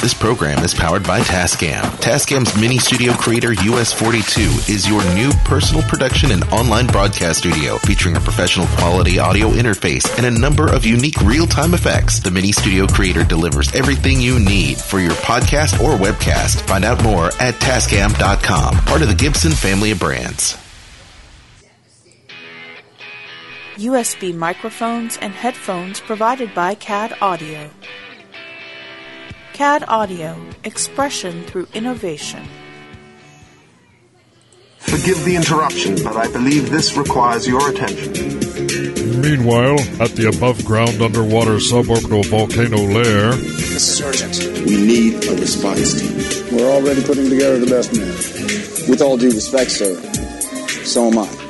This program is powered by Tascam. Tascam's Mini Studio Creator US42 is your new personal production and online broadcast studio featuring a professional quality audio interface and a number of unique real-time effects. The Mini Studio Creator delivers everything you need for your podcast or webcast. Find out more at Tascam.com, part of the Gibson family of brands. USB microphones and headphones provided by CAD Audio. CAD Audio, expression through innovation. Forgive the interruption, but I believe this requires your attention. Meanwhile, at the above ground underwater suborbital volcano lair, This is urgent. We need a response team. We're already putting together the best man. With all due respect, sir, so am I.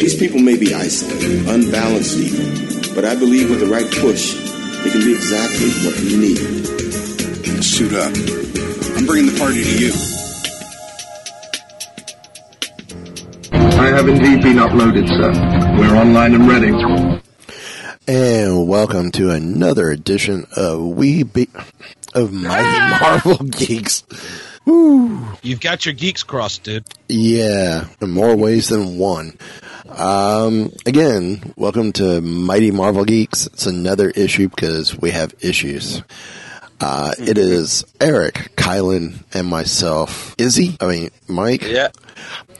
These people may be isolated, unbalanced even, but I believe with the right push, they can be exactly what we need. Suit up. I'm bringing the party to you. I have indeed been uploaded, sir. We're online and ready. And welcome to another edition of We Be of Mighty ah! Marvel Geeks. Woo! You've got your geeks crossed, dude. Yeah, in more ways than one. Um, again, welcome to Mighty Marvel Geeks. It's another issue because we have issues. Uh, it is Eric, Kylan, and myself. Izzy, I mean, Mike. Yeah.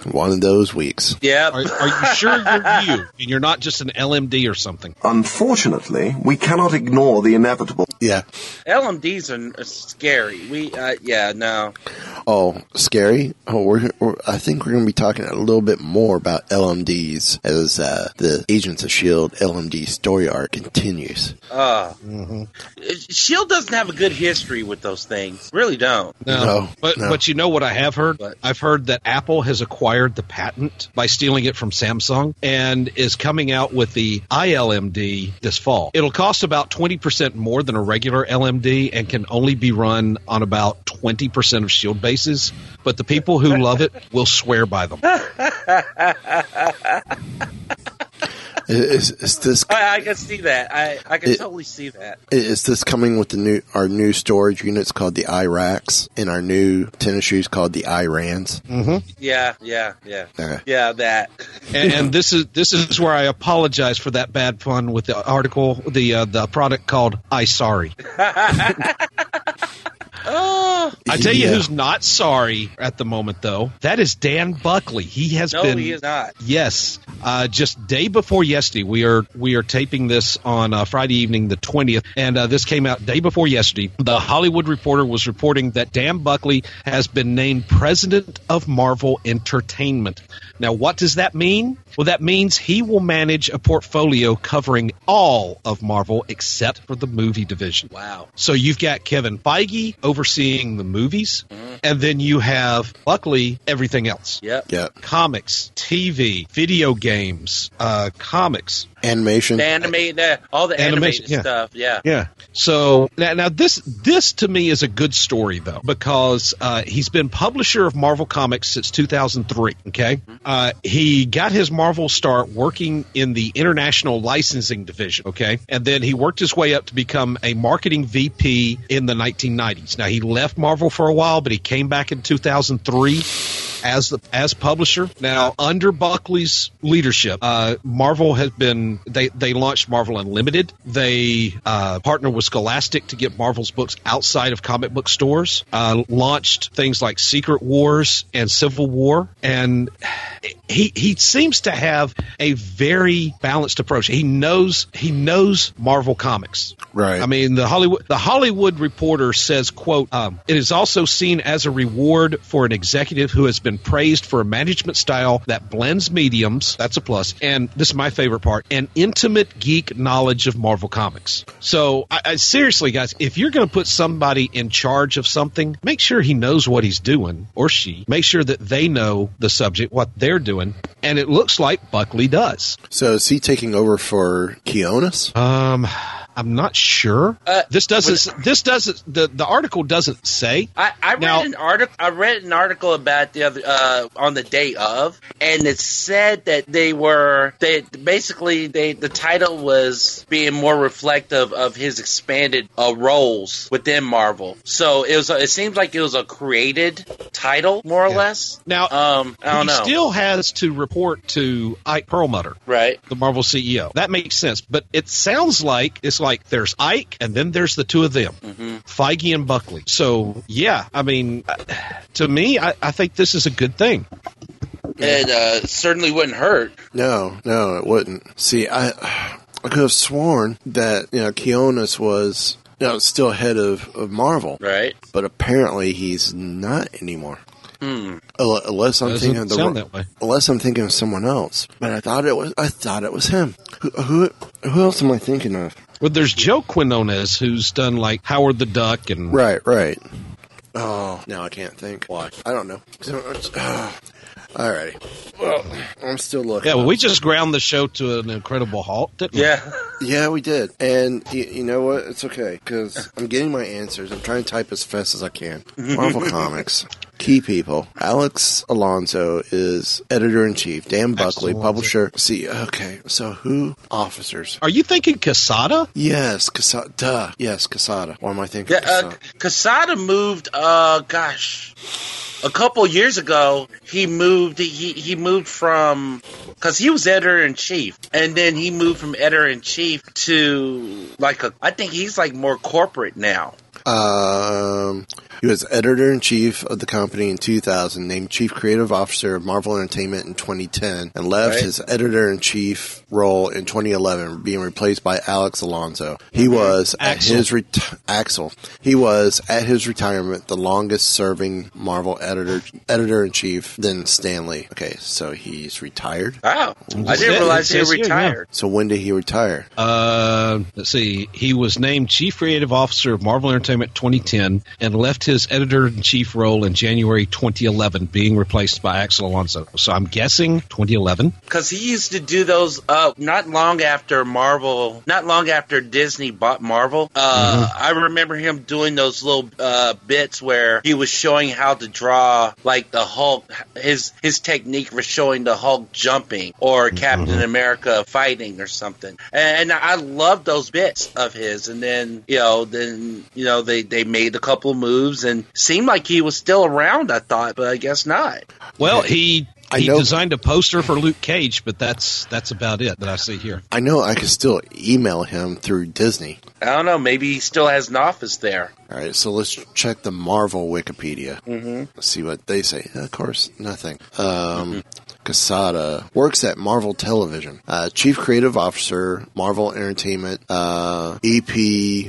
One of those weeks. Yeah. Are, are you sure you're you and you're not just an LMD or something? Unfortunately, we cannot ignore the inevitable. Yeah. LMDs are scary. We, uh, yeah, no. Oh, scary. Oh, we're, we're I think we're going to be talking a little bit more about LMDs as uh, the Agents of Shield LMD story arc continues. Uh, Shield doesn't have a good history with those things. Really don't. No, No, but no. but you know what I have heard? What? I've heard that Apple has acquired the patent by stealing it from Samsung and is coming out with the iLMD this fall. It'll cost about twenty percent more than a regular LMD and can only be run on about twenty percent of Shield bases. But the people who love it will swear by them. Is, is this I, I can see that. I, I can It- totally see that. is this coming with the new our new storage units called the iRacks and our new tennis shoes called the iRans? Yeah, yeah, yeah. Okay. Yeah, that. and, and this is this is where I apologize for that bad pun with the article, the uh, the product called I Sorry. Oh, I tell you who's not sorry at the moment, though. That is Dan Buckley. He has no, been. he is not. Yes, uh, just day before yesterday. We are we are taping this on uh, Friday evening, the twentieth, and uh, this came out day before yesterday. The Hollywood Reporter was reporting that Dan Buckley has been named president of Marvel Entertainment. Now, what does that mean? Well, that means he will manage a portfolio covering all of Marvel except for the movie division. Wow. So you've got Kevin Feige overseeing the movies, and then you have Buckley everything else Yep. Yeah, comics, TV, video games, uh, comics. Animation. The animated, uh, all the Animation, yeah. stuff. Yeah. Yeah. So now, now this this to me is a good story though because uh, he's been publisher of Marvel Comics since 2003. Okay. Uh, he got his Marvel start working in the international licensing division. Okay, and then he worked his way up to become a marketing VP in the 1990s. Now he left Marvel for a while, but he came back in 2003 as the as publisher. Now, under Buckley's leadership, uh, Marvel has been they they launched Marvel Unlimited. They uh, partnered with Scholastic to get Marvel's books outside of comic book stores. Uh, launched things like Secret Wars and Civil War, and he he seems to have a very balanced approach. He knows he knows Marvel comics. Right. I mean, the Hollywood the Hollywood Reporter says, "quote um, It is also seen as a reward for an executive who has been been praised for a management style that blends mediums. That's a plus. And this is my favorite part: an intimate geek knowledge of Marvel Comics. So, I, I seriously, guys, if you're going to put somebody in charge of something, make sure he knows what he's doing or she. Make sure that they know the subject, what they're doing, and it looks like Buckley does. So is he taking over for Keonis? Um, I'm not sure. Uh, this doesn't. This doesn't. The the article doesn't say. I, I read Now- an article. I read an article about the other uh, on the day of, and it said that they were they basically they the title was being more reflective of his expanded uh, roles within Marvel. So it was. A, it seems like it was a created title, more or less. Now, um, I don't he know. still has to report to Ike Perlmutter, right? The Marvel CEO. That makes sense. But it sounds like it's like there's Ike, and then there's the two of them, Mm-hmm. Feige and Buckley. So yeah, I mean, uh, to me, I, I think this is a good thing. It uh, certainly wouldn't hurt. No, no, it wouldn't. See, I I could have sworn that you know Keonis was you know still head of, of Marvel, right? But apparently he's not anymore. Mm. Unle- Unless I'm Doesn't thinking of the sound that way. unless I'm thinking of someone else, but I thought it was I thought it was him. Who who, who else am I thinking of? Well, there's Joe Quinones who's done like Howard the Duck and Right, right. Oh, now I can't think. Why? I don't know. All right. Well, I'm still looking. Yeah, well, we just ground the show to an incredible halt, didn't we? Yeah, Yeah, we did. And you, you know what? It's okay because I'm getting my answers. I'm trying to type as fast as I can. Marvel Comics. Key people. Alex Alonso is editor in chief. Dan Buckley, Alonso. publisher. See, okay. So who? Officers. Are you thinking Quesada? Yes, Quesada. Duh. Yes, Quesada. Why am I thinking Yeah, uh, Quesada moved. Uh, gosh, a couple years ago, he moved. He he moved from because he was editor in chief, and then he moved from editor in chief to like a. I think he's like more corporate now. Um, he was editor in chief of the company in 2000, named chief creative officer of Marvel Entertainment in 2010, and left Right. his editor in chief role in 2011, being replaced by Alex Alonso. He was at his ret- Axel. He was at his retirement the longest serving Marvel editor editor in chief than Stan Lee. Okay, so he's retired. Wow, I didn't realize he here, retired. So when did he retire? Uh, let's see. He was named Chief Creative Officer of Marvel Entertainment 2010 and left his editor in chief role in January 2011, being replaced by Axel Alonso. So I'm guessing 2011. Because he used to do those uh, not long after Marvel, not long after Disney bought Marvel. Uh, I remember him doing those little uh, bits where he was showing how to draw like the Hulk, his his technique for showing the Hulk jumping or Captain America fighting or something. And, and I love those bits of his. And then you know, then you know they they made a couple moves and seemed like he was still around. I thought, but I guess not. Well, he I he know- designed a poster for Luke Cage, but that's that's about it that I see here. I know I could still email him through Disney. I don't know. Maybe he still has an office there. All right, so let's check the Marvel Wikipedia. Mm-hmm. Let's see what they say. Of course, nothing. Um, Quesada works at Marvel Television, uh, chief creative officer, Marvel Entertainment, uh, EP,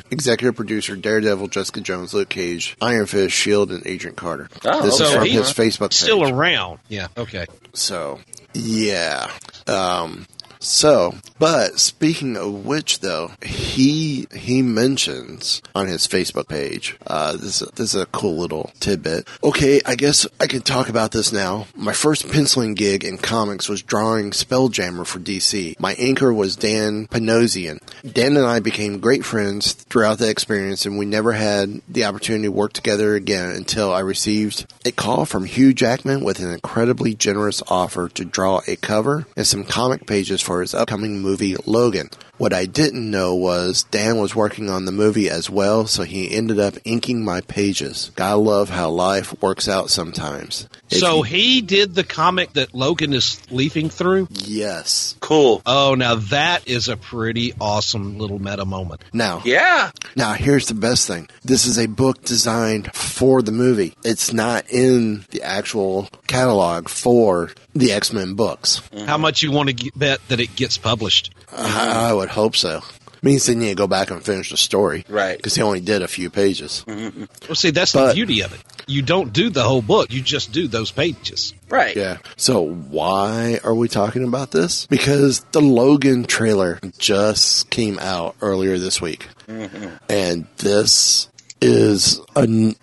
executive producer, Daredevil, Jessica Jones, Luke Cage, Iron Fist, Shield, and Agent Carter. Oh, this is so from he's his Facebook page. Still around. Yeah. Okay. So, yeah. Um, so, but speaking of which, though, he he mentions on his Facebook page. Uh, this this is a cool little tidbit. Okay, I guess I can talk about this now. My first penciling gig in comics was drawing Spelljammer for DC. My inker was Dan Panosian. Dan and I became great friends throughout the experience, and we never had the opportunity to work together again until I received a call from Hugh Jackman with an incredibly generous offer to draw a cover and some comic pages for his upcoming movie Logan. What I didn't know was Dan was working on the movie as well, so he ended up inking my pages. Gotta love how life works out sometimes. If so you- he did the comic that Logan is leafing through. yes. Cool. Oh, now that is a pretty awesome little meta moment. Now, Yeah. Now, here's the best thing. This is a book designed for the movie. It's not in the actual catalog for the X Men books. How much you want to get, bet that it gets published? I, I would hope so. Means they need to go back and finish the story. Right. Because he only did a few pages. Well, see, that's But- the beauty of it. you don't do the whole book. You just do those pages. Right. Yeah. So why are we talking about this? Because the Logan trailer just came out earlier this week. Mm-hmm. And this is a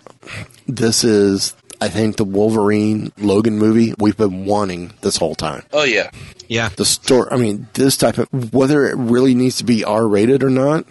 this is I think the Wolverine Logan movie we've been wanting this whole time. Oh yeah. Yeah. The story I mean this type of whether it really needs to be R rated or not,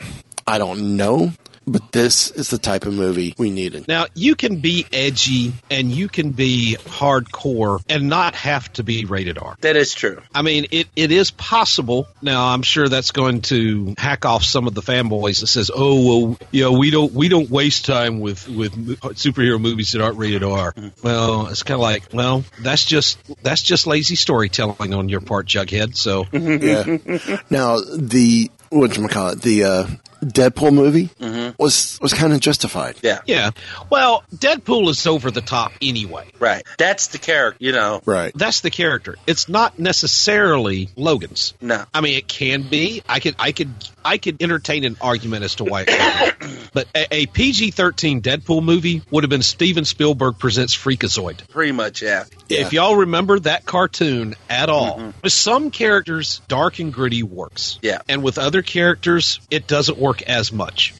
I don't know. But this is the type of movie we needed. Now, you can be edgy and you can be hardcore and not have to be rated R. That is true. I mean, it, it is possible. Now, I'm sure that's going to hack off some of the fanboys that says, "Oh, well, you know, we don't we don't waste time with with superhero movies that aren't rated R." Hmm. Well, it's kind of like, well, that's just that's just lazy storytelling on your part, Jughead. So, yeah. Now the what you call it the uh, Deadpool movie was was kind of justified. Yeah. yeah. Well, Deadpool is over the top anyway. Right. That's the character, you know. Right. That's the character. It's not necessarily Logan's. No. I mean, it can be. I could, I could, I could entertain an argument as to why. It can be. but a, a PG-13 Deadpool movie would have been Steven Spielberg presents Freakazoid. Pretty much, yeah. If y'all remember that cartoon at all, mm-hmm. with some characters, dark and gritty works. Yeah. And with other characters, it doesn't work as much.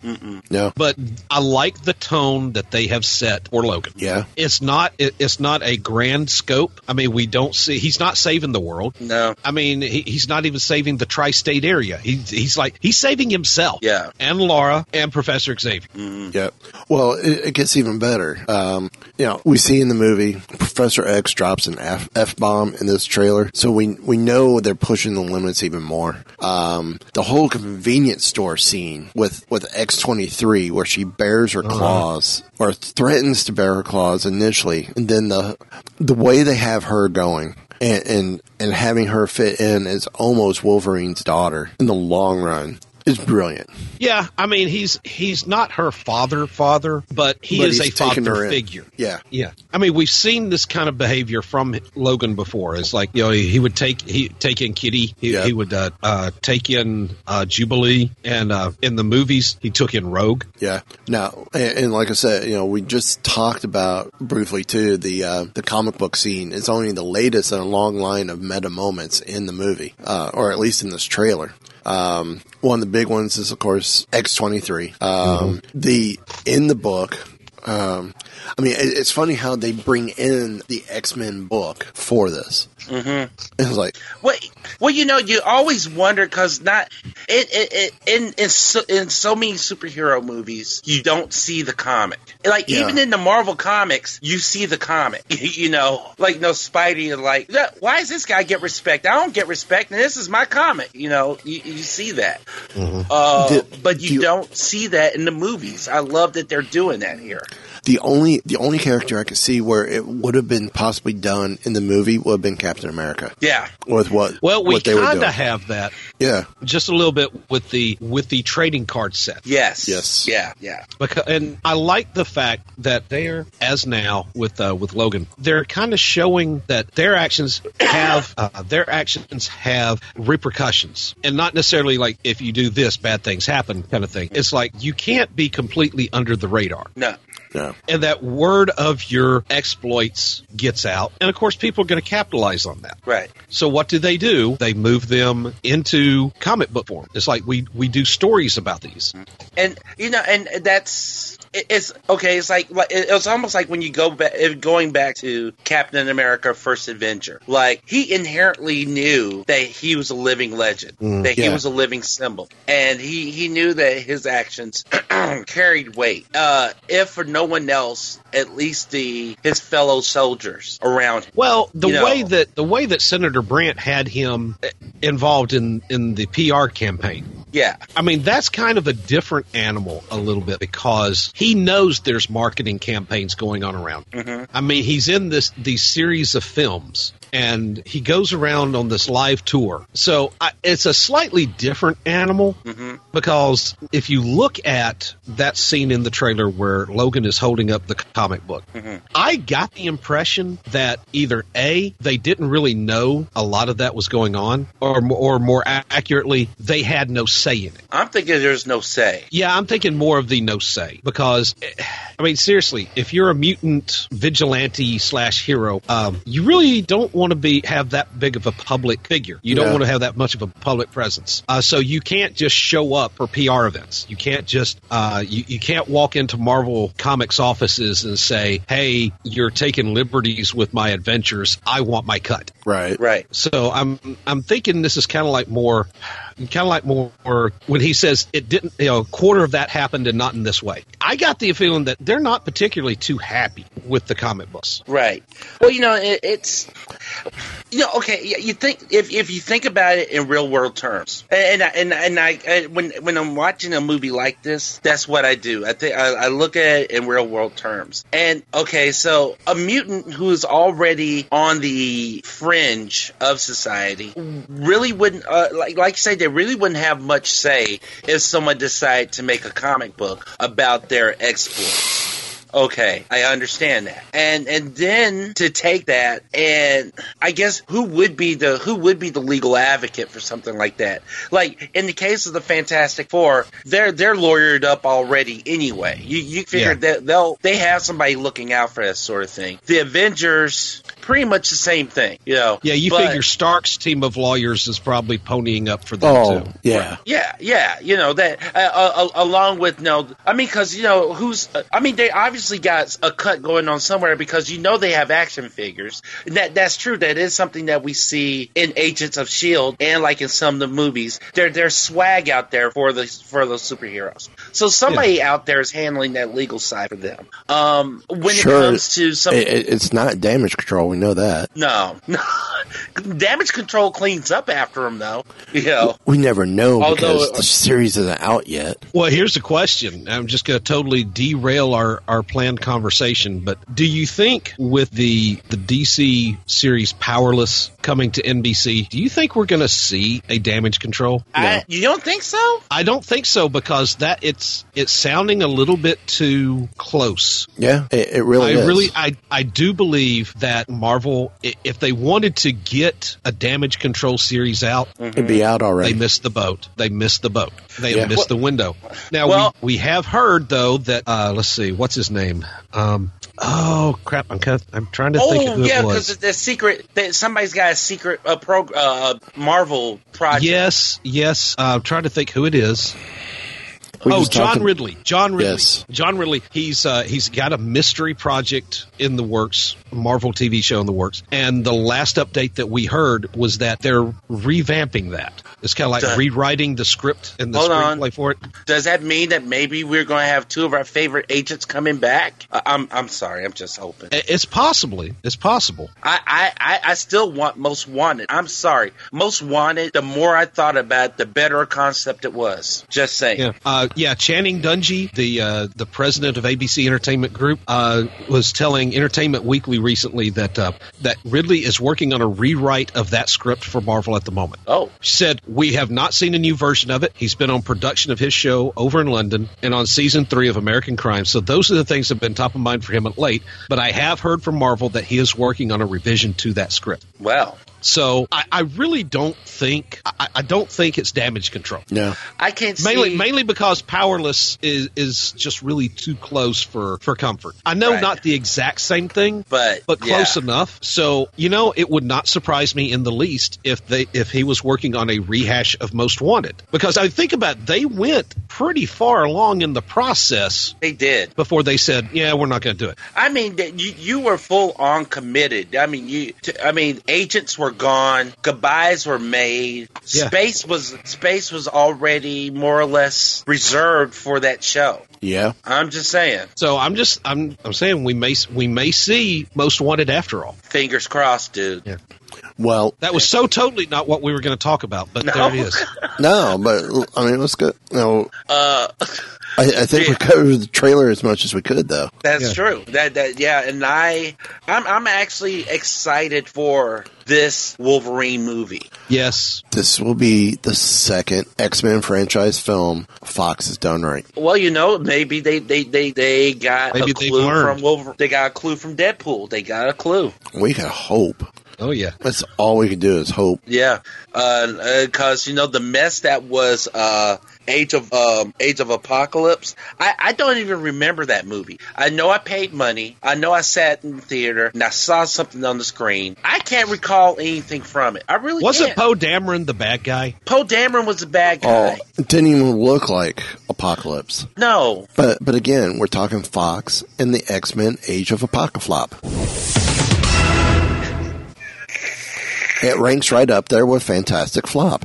No. But I like the tone that they have set for Logan. Yeah. It's not it, it's not a grand scope. I mean, we don't see he's not saving the world. No. I mean, he, he's not even saving the tri-state area. He, he's like he's saving himself. Yeah. And Laura and Professor Xavier. Yep. Well, it, it gets even better. Um, you know, we see in the movie Professor X drops an F, F bomb in this trailer, so we we know they're pushing the limits even more. Um, the whole convenience store scene with with X twenty three, where she bears her claws or threatens to bear her claws initially, and then the the way they have her going. And, and and having her fit in as almost Wolverine's daughter in the long run is brilliant. Yeah, I mean he's he's not her father father, but he But is a he's taken her father in. figure. Yeah. Yeah, I mean we've seen this kind of behavior from Logan before. It's like you know he, he would take he take in Kitty, he, Yeah. he would uh, uh, take in uh, Jubilee, and uh, in the movies he took in Rogue. Yeah. Now, and, and like I said, you know, we just talked about briefly too the uh, the comic book scene It's only the latest in a long line of meta moments in the movie, uh, or at least in this trailer. Um, one of the big ones is, of course, X twenty three. Um, The in the book. Um, I mean, it, it's funny how they bring in the X Men book for this. Mm-hmm. It's like, Well, well, you know, you always wonder because not it, it, it in in so, in so many superhero movies, you don't see the comic. Like Yeah. even in the Marvel comics, you see the comic. you know, like no Spidey, like why does this guy get respect? I don't get respect, and this is my comic. You know, you, you see that, uh, The- but you don't see that in the movies. I love that they're doing that here. The only the only character I could see where it would have been possibly done in the movie would have been Captain America. Yeah. With what Well, we what they were kind of have that Yeah. just a little bit with the with the trading card set. Yes. Yes. Yeah. Yeah. Because, and I like the fact that they're as now with uh, with Logan, they're kind of showing that their actions have uh, their actions have repercussions, and not necessarily like if you do this, bad things happen kind of thing. It's like you can't be completely under the radar. No. No. And that word of your exploits gets out. And of course, people are going to capitalize on that. Right. So what do they do? They move them into comic book form. It's like we, we do stories about these. and you know, and that's it- it's okay. It's like like it- it's almost like when you go back, going back to Captain America: First Avenger. Like he inherently knew that he was a living legend, Mm, that he was a living symbol, and he he knew that his actions carried weight. Uh, if for no one else, at least the his fellow soldiers around him. Well, the You know. way that the way that Senator Brandt had him eh, involved in in the PR campaign. Yeah. I mean, that's kind of a different animal a little bit because he knows there's marketing campaigns going on around. Mhm. I mean, he's in this these series of films and he goes around on this live tour. So I, it's a slightly different animal because if you look at that scene in the trailer where Logan is holding up the comic book, I got the impression that either A, they didn't really know a lot of that was going on, or, or more accurately, they had no say in it. I'm thinking there's no say. Yeah, I'm thinking more of the no say because, eh, I mean, seriously, if you're a mutant vigilante slash hero, um, you really don't want to be have that big of a public figure. You don't Yeah. want to have that much of a public presence. Uh, so you can't just show up for PR events. You can't just uh, you, you can't walk into Marvel Comics offices and say, "Hey, you're taking liberties with my adventures. I want my cut." Right. Right. So I'm I'm thinking this is kind of like more, kind of like more when he says it didn't. You know, a quarter of that happened and not in this way. I got the feeling that they're not particularly too happy with the comic books. Right. Well, you know, it, it's you know, okay. You think if if you think about it in real world terms, and and and I, I when when I'm watching a movie like this, that's what I do. I think I, I look at it in real world terms. And okay, so a mutant who is already on the fringe of society really wouldn't uh, like like you say they really wouldn't have much say if someone decided to make a comic book about their exploits. Okay, I understand that. And and then to take that and I guess who would be the who would be the legal advocate for something like that? Like in the case of the Fantastic Four, they're they're lawyered up already anyway. You you figure Yeah. that they'll they have somebody looking out for that sort of thing. The Avengers pretty much the same thing, you know. Yeah, you But- figure Stark's team of lawyers is probably ponying up for them Oh, too. yeah. Yeah, yeah, you know that uh, uh, along with no, I mean, because you know who's, uh, I mean, they obviously got a cut going on somewhere because you know they have action figures. And that that's true. That is something that we see in Agents of Shield and like in some of the movies. There there's swag out there for the for those superheroes. So somebody out there is handling that legal side for them. Um, when sure. it comes to some, it- it- it's not damage control. Know that. no, no, damage control cleans up after them though. You know. We never know Although- because the series isn't out yet. Well, here's the question. I'm just going to totally derail our, our planned conversation, but do you think with the the DC series Powerless coming to NBC, do you think we're going to see a damage control? I, you don't think so? I don't think so because that it's it's sounding a little bit too close. Yeah, it, it really I is. really I I do believe that Marvel if they wanted to get a damage control series out, It'd be out already. they missed the boat. They missed the boat. They Yeah. missed the window. Now Well- we, we have heard though that uh, let's see, what's his name? Um, oh crap! I'm kind of, I'm trying to think Oh who yeah, because was. the secret that somebody's got a secret uh, pro, uh, Marvel project. Yes, yes. Uh, I'm trying to think who it is. We oh, John talking- Ridley. John Ridley. Yes. John Ridley. He's uh, he's got a mystery project in the works, a Marvel TV show in the works. And the last update that we heard was that they're revamping that. It's kind of like Duh. rewriting the script and the Hold on. screenplay for it. Does that mean that maybe we're going to have two of our favorite agents coming back? I- I'm I'm sorry, I'm just hoping. It's possibly. It's possible. I, I, I, I still want Most Wanted. I'm sorry, Most Wanted. The more I thought about it, the better concept it was. Just saying. Yeah, uh, yeah. Channing Dungey, the uh, the president of ABC Entertainment Group, uh, was telling Entertainment Weekly recently that uh, that Ridley is working on a rewrite of that script for Marvel at the moment. Oh, She said we have not seen a new version of it. He's been on production of his show over in London and on season three of American Crime. So those are the things that have been top of mind for him at late. But I have heard from Marvel that he is working on a revision to that script. well, So I, I really don't think I, I don't think it's damage control. No. I can't Mainly, see. mainly because powerless is is just really too close for for comfort. I know Right. not the exact same thing, But, but close yeah. enough. So you know, it would not surprise me in the least if they if he was working on a rehash of Most Wanted. Because I think about it, they went pretty far along in the process They did. before they said, "Yeah, we're not going to do it." I mean, you you were full on committed. I mean, you. T- I mean, agents were gone. Goodbyes were made. Yeah. Space was space was already more or less reserved for that show. Yeah. I'm just saying. So I'm just I'm I'm saying we may we may see Most Wanted after all. Fingers crossed, dude. Yeah. Well, That was so totally not what we were going to talk about, but No. there it is. no, but I mean, let's go. No, Uh, I, I think we covered the trailer as much as we could, though. That's Yeah. true. That that yeah, and I I'm I'm actually excited for this Wolverine movie. Yes. This will be the second X Men franchise film Fox has done right. Well, you know, maybe they they they, they got Maybe a they've clue learned. from Wolver- They got a clue from Deadpool. They got a clue. We can hope. Oh yeah. That's all we can do is hope. Yeah, because you know the mess that was uh, Age of um, Age of Apocalypse. I, I don't even remember that movie. I know I paid money. I know I sat in the theater and I saw something on the screen. I can't recall anything from it. I really Wasn't. Poe Dameron the bad guy? Poe Dameron was the bad guy. Oh, guy. it didn't even look like Apocalypse. No, But but again, we're talking Fox and the X Men Age of Apocalypse. It ranks right up there with Fantastic Flop.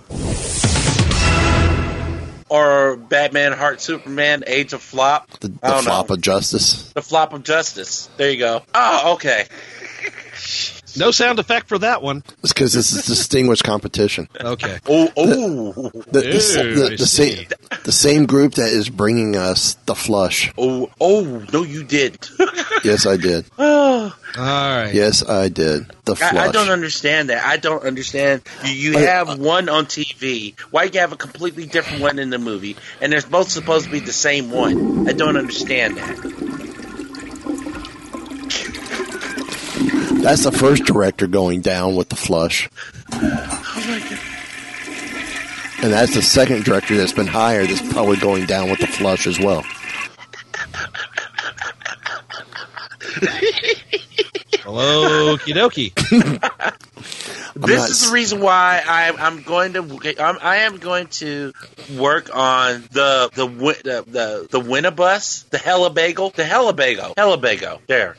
or Batman, Heart, Superman, Age of Flop. The, the flop know. of justice. The Flop of Justice. There you go. Oh, okay. No sound effect for that one. It's because this is distinguished competition. Okay. Oh, oh, The, the, s- Ew, the, I the, see. same, the same group that is bringing us the flush. oh, oh! No, you didn't. Yes, I did. oh. All right. Yes, I did. The flush. I, I don't understand that. I don't understand. You, you I- have one on TV. Why you have a completely different one in the movie? And they're both supposed to be the same one. I don't understand that. That's the first director going down with the flush. And that's the second director that's been hired that's probably going down with the flush as well. Hello, okie dokie. This not is the reason why I, I'm going to. I'm, I am going to work on the the wi- the the, the Winnabus, the Hellabago, the Hellabago, Hellabago. There.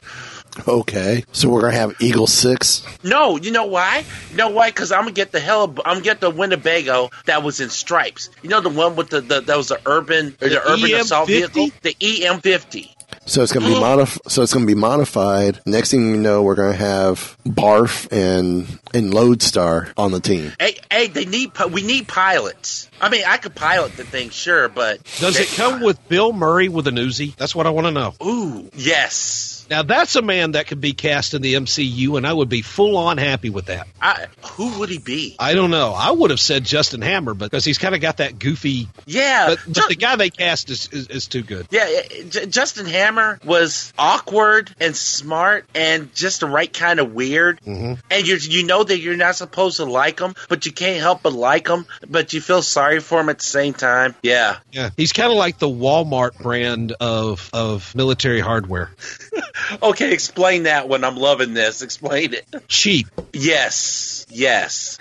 Okay. So we're going to have Eagle 6. No, you know why? You know why? Because I'm gonna get the hell. I'm gonna get the Winnebago that was in stripes. You know the one with the, the that was the urban the, The urban assault EM50? vehicle, the EM50. So it's going to be modif- so it's going to be modified. Next thing you know, we're going to have Barf and and Lodestar on the team. Hey, hey, they need we need pilots. I mean, I could pilot the thing, sure, but Does it come with Bill Murray with an Uzi? That's what I want to know. Ooh, yes. Now that's a man that could be cast in the MCU, and I would be full on happy with that. I, who would he be? I don't know. I would have said Justin Hammer, but because he's kind of got that goofy. Yeah, But, but Ju- the guy they cast is, is, is too good. Yeah, J- Justin Hammer was awkward and smart and just the right kind of weird. Mm-hmm. And you you know that you're not supposed to like him, but you can't help but like him. But you feel sorry for him at the same time. Yeah. Yeah, he's kind of like the Walmart brand of of military hardware. Okay, explain that one. I'm loving this. Explain it. Cheap. Yes. Yes.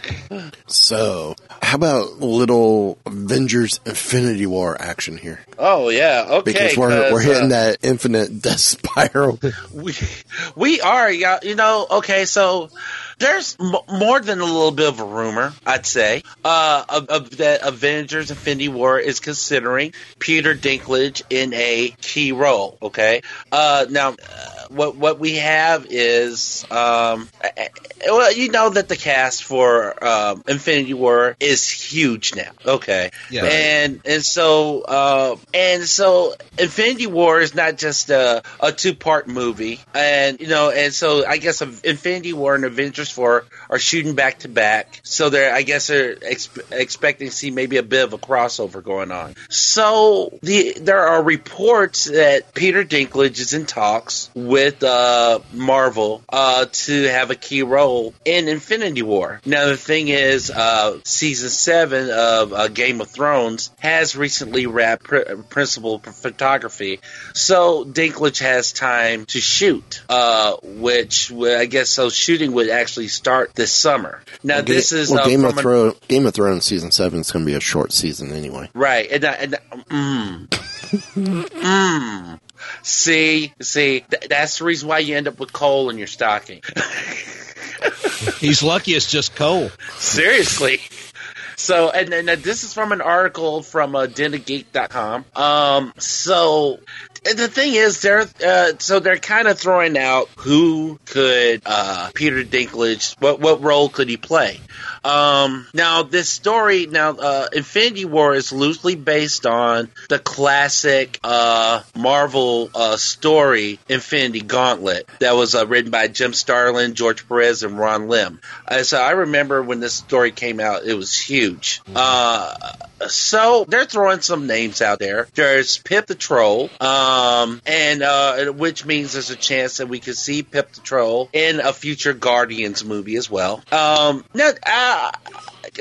So, how about little Avengers Infinity War action here? Oh yeah. Okay. Because we're, we're hitting uh, that infinite death spiral. we we are yeah you know okay so there's m- more than a little bit of a rumor i'd say uh of, of that avengers infinity war is considering peter dinklage in a key role okay? Uh now what what we have is um uh, well you know that the cast for um infinity war is huge now. Okay. Yeah. and and so uh and so infinity war is not just a, a two part movie. And you know and so i guess infinity war and avengers 4 are shooting back to back. So they're i guess they're ex- expecting to see maybe a bit of a crossover going on. So the there are reports that peter dinklage is in talks with uh marvel uh to have a key role in infinity war now the thing is uh season 7 of uh, game of thrones has recently wrapped pr- principal photography so dinklage has time to shoot uh which would- i guess so shooting would actually start this summer now Well, this is well, uh, Game of an- Thrones. Game of Thrones season seven is going to be a short season anyway. Right, and, uh, and uh, mm, mm. See, see, th- that's the reason why you end up with coal in your stocking. He's lucky it's just coal. Seriously. So, and, and this is from an article from uh, denofgeek.com. Um, so, the thing is, they're uh, so they're kind of throwing out who could uh, Peter Dinklage, what what role could he play? Um, now this story, now uh, Infinity War is loosely based on the classic uh, Marvel uh, story Infinity Gauntlet that was uh, written by Jim Starlin, George Perez, and Ron Lim. So I remember when this story came out, it was huge. Uh, so they're throwing some names out there. There's Pip the Troll, um, and uh, which means there's a chance that we could see Pip the Troll in a future Guardians movie as well. Um, now, a,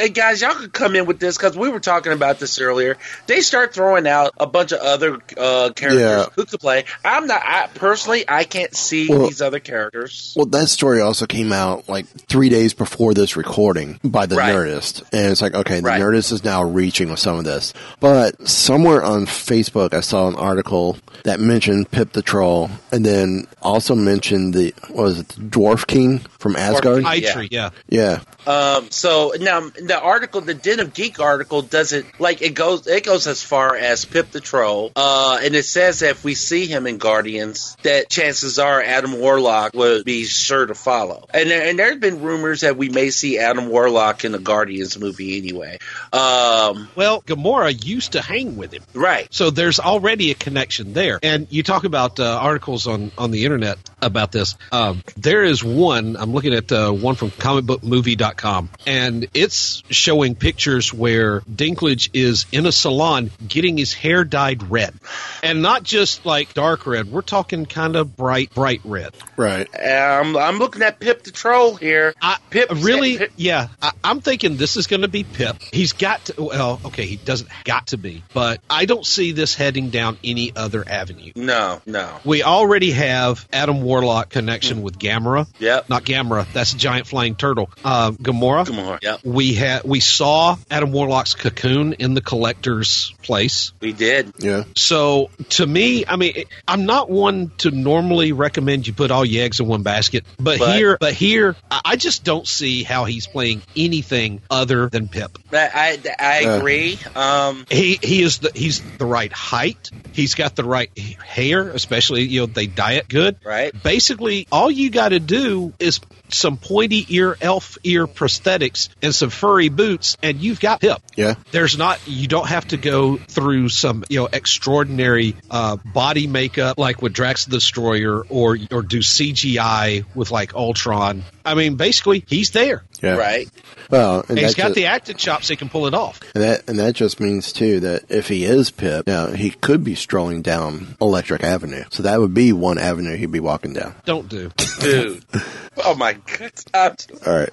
uh, guys, y'all could come in with this because we were talking about this earlier. They start throwing out a bunch of other uh, characters Yeah. who could play. I'm not I, personally. I can't see Well- these other characters. Well, that story also came out like three days before this recording by the Right. Nerdist, and it's like, okay, the Right. Nerdist is now reaching with some of this. But somewhere on Facebook, I saw an article that mentioned Pip the Troll, and then also mentioned the what was it, the Dwarf King from Asgard? King, yeah. Yeah. Yeah, Um, so now the article, the Den of Geek article, doesn't like it goes. It goes as far as Pip the Troll, uh, and it says that if we see him in Guardians, that chances are Adam Warlock would be sure to follow. And there, and there's been rumors that we may see Adam Warlock in the Guardians movie anyway. Um, Well, Gamora used to hang with him. right. So there's already a connection there. And you talk about uh, articles on, on the internet about this. Um, there is one, I'm looking at uh, one from comicbookmovie.com, and it's showing pictures where Dinklage is in a salon getting his hair dyed red. And not just like dark red, we're talking kind of bright, bright red. right. Um, I'm looking at Pip the Troll here. I, Pip really, Pip- yeah. I, I'm thinking this is going to be Pip. He's got to. Well, okay, he doesn't got to be, but I don't see this heading down any other avenue. no, no. We already have Adam Warlock connection with Gamora. Yep. Not Gamora. That's a giant flying turtle. Uh, Gamora. Gamora. Yep. We had we saw Adam Warlock's cocoon in the collector's place. We did. Yeah. So to me, I mean, I'm not one to normally recommend you put all your eggs in one basket, but, But- here, but here, I I just don't see how he's playing anything other than Pip. I I, I Uh. agree. Um, He he is the he's the right height. He's got the right hair, especially you know they dye it good. Right. Basically, all you got to do is some pointy ear elf ear prosthetics and some furry boots, and you've got Pip. Yeah. There's not you don't have to go through some you know extraordinary uh, body makeup like with Drax the Destroyer or or do CGI with like Ultron. I mean, basically, he's there. Yeah. Right. Well, and And he's that got ju- the acting chops; he can pull it off. And that and that just means too that if he is Pip, you know, he could be strolling down Electric Avenue. So that would be one avenue he'd be walking down. Don't do. Dude. oh my god. I'm- All right.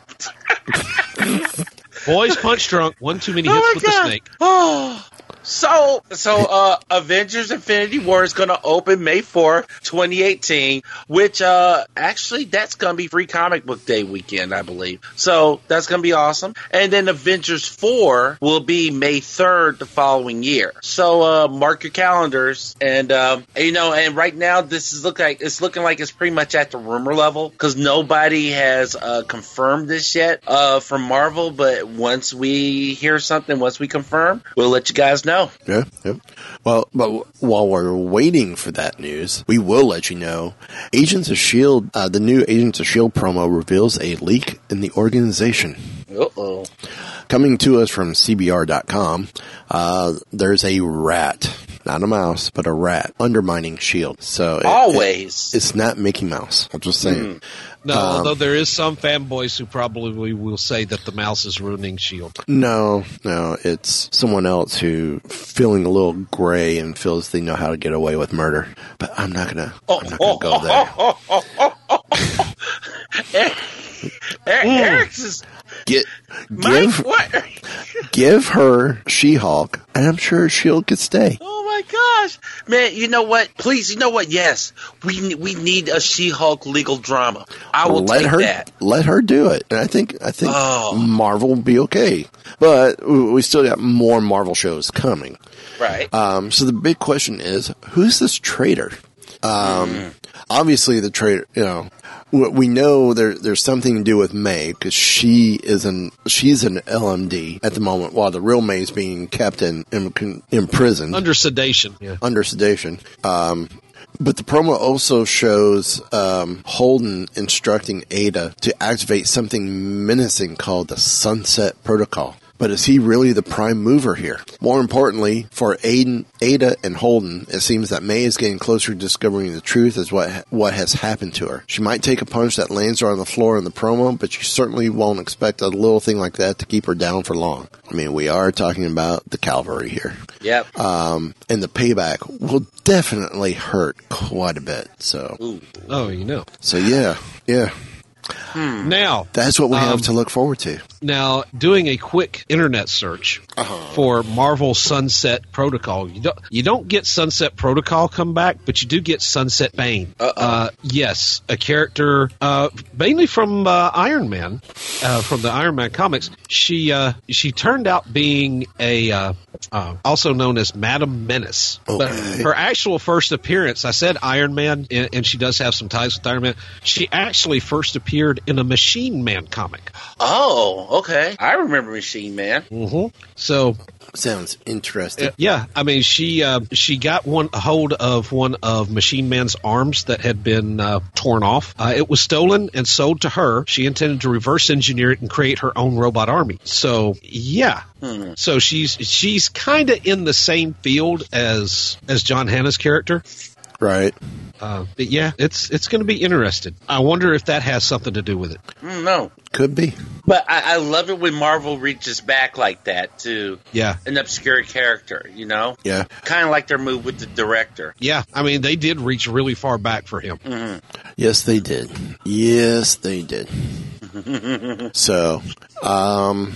Boys punch drunk. One too many Oh hits my with God. the snake. Oh. So, so uh, Avengers: Infinity War is going to open May fourth, twenty eighteen. Which, uh, actually, that's going to be Free Comic Book Day weekend, I believe. So that's going to be awesome. And then Avengers four will be May third the following year. So uh, mark your calendars, and um, you know, and right now this is look like it's looking like it's pretty much at the rumor level because nobody has uh, confirmed this yet uh, from Marvel. But once we hear something, once we confirm, we'll let you guys know. Yeah, yeah. Well, but while we're waiting for that news, we will let you know. Agents of Shield, uh, the new Agents of Shield promo reveals a leak in the organization. Uh oh. Coming to us from CBR.com, uh, there's a rat, not a mouse, but a rat undermining Shield. So it- Always. it- it's not Mickey Mouse. I'm just saying. No, Um, although there is some fanboys who probably will say that the mouse is ruining Shield. No, no, it's someone else who feeling a little gray and feels they know how to get away with murder. But I'm not gonna, Oh, I'm not gonna go there. Eric, Eric's is Get, Mike. give, What? give her She-Hulk, and I'm sure Shield could stay. Oh my gosh, man! You know what? Please, you know what? Yes, we we need a She-Hulk legal drama. I will let take her, that. let her do it, and I think, I think Oh. Marvel will be okay. But we still got more Marvel shows coming. Right. Um, so the big question is, who's this traitor? Um, Mm. obviously the traitor, you know, we know there there's something to do with May because she is an she's an LMD at the moment, while the real May is being kept in in, in prison Under sedation. Yeah. under sedation. Um, but the promo also shows um, Holden instructing Aida to activate something menacing called the Sunset Protocol. But is he really the prime mover here? More importantly, for Aiden, Aida and Holden, it seems that May is getting closer to discovering the truth as what what has happened to her. She might take a punch that lands her on the floor in the promo, but you certainly won't expect a little thing like that to keep her down for long. I mean, we are talking about the cavalry here. Yep. Um, and the payback will definitely hurt quite a bit. So, Oh, you know. so yeah, yeah, Now, that's what we have Um, to look forward to. now doing a quick internet search Uh-huh. for Marvel Sunset Protocol. You don't you don't get Sunset Protocol come back, but you do get Sunset Bane. Uh, yes, a character uh, mainly from uh, Iron Man, uh, from the Iron Man comics. She uh, she turned out being a uh, uh, also known as Madam Menace. But her actual first appearance, I said Iron Man, and, and she does have some ties with Iron Man. She actually first appeared in a Machine Man comic. Oh, okay. I remember Machine Man. Mm-hmm. So Sounds interesting. uh, yeah, I mean she uh, she got one hold of one of Machine Man's arms that had been uh, torn off. Uh, it was stolen and sold to her. She intended to reverse engineer it and create her own robot army. So yeah, Hmm. so she's she's kind of in the same field as as John Hannah's character. Right. Uh, but yeah, it's it's going to be interesting. I wonder if that has something to do with it. Mm, no. Could be. But I, I love it when Marvel reaches back like that to Yeah, an obscure character, you know? Yeah. Kind of like their move with the director. yeah. I mean, they did reach really far back for him. Mm-hmm. Yes, they did. Yes, they did. so, um,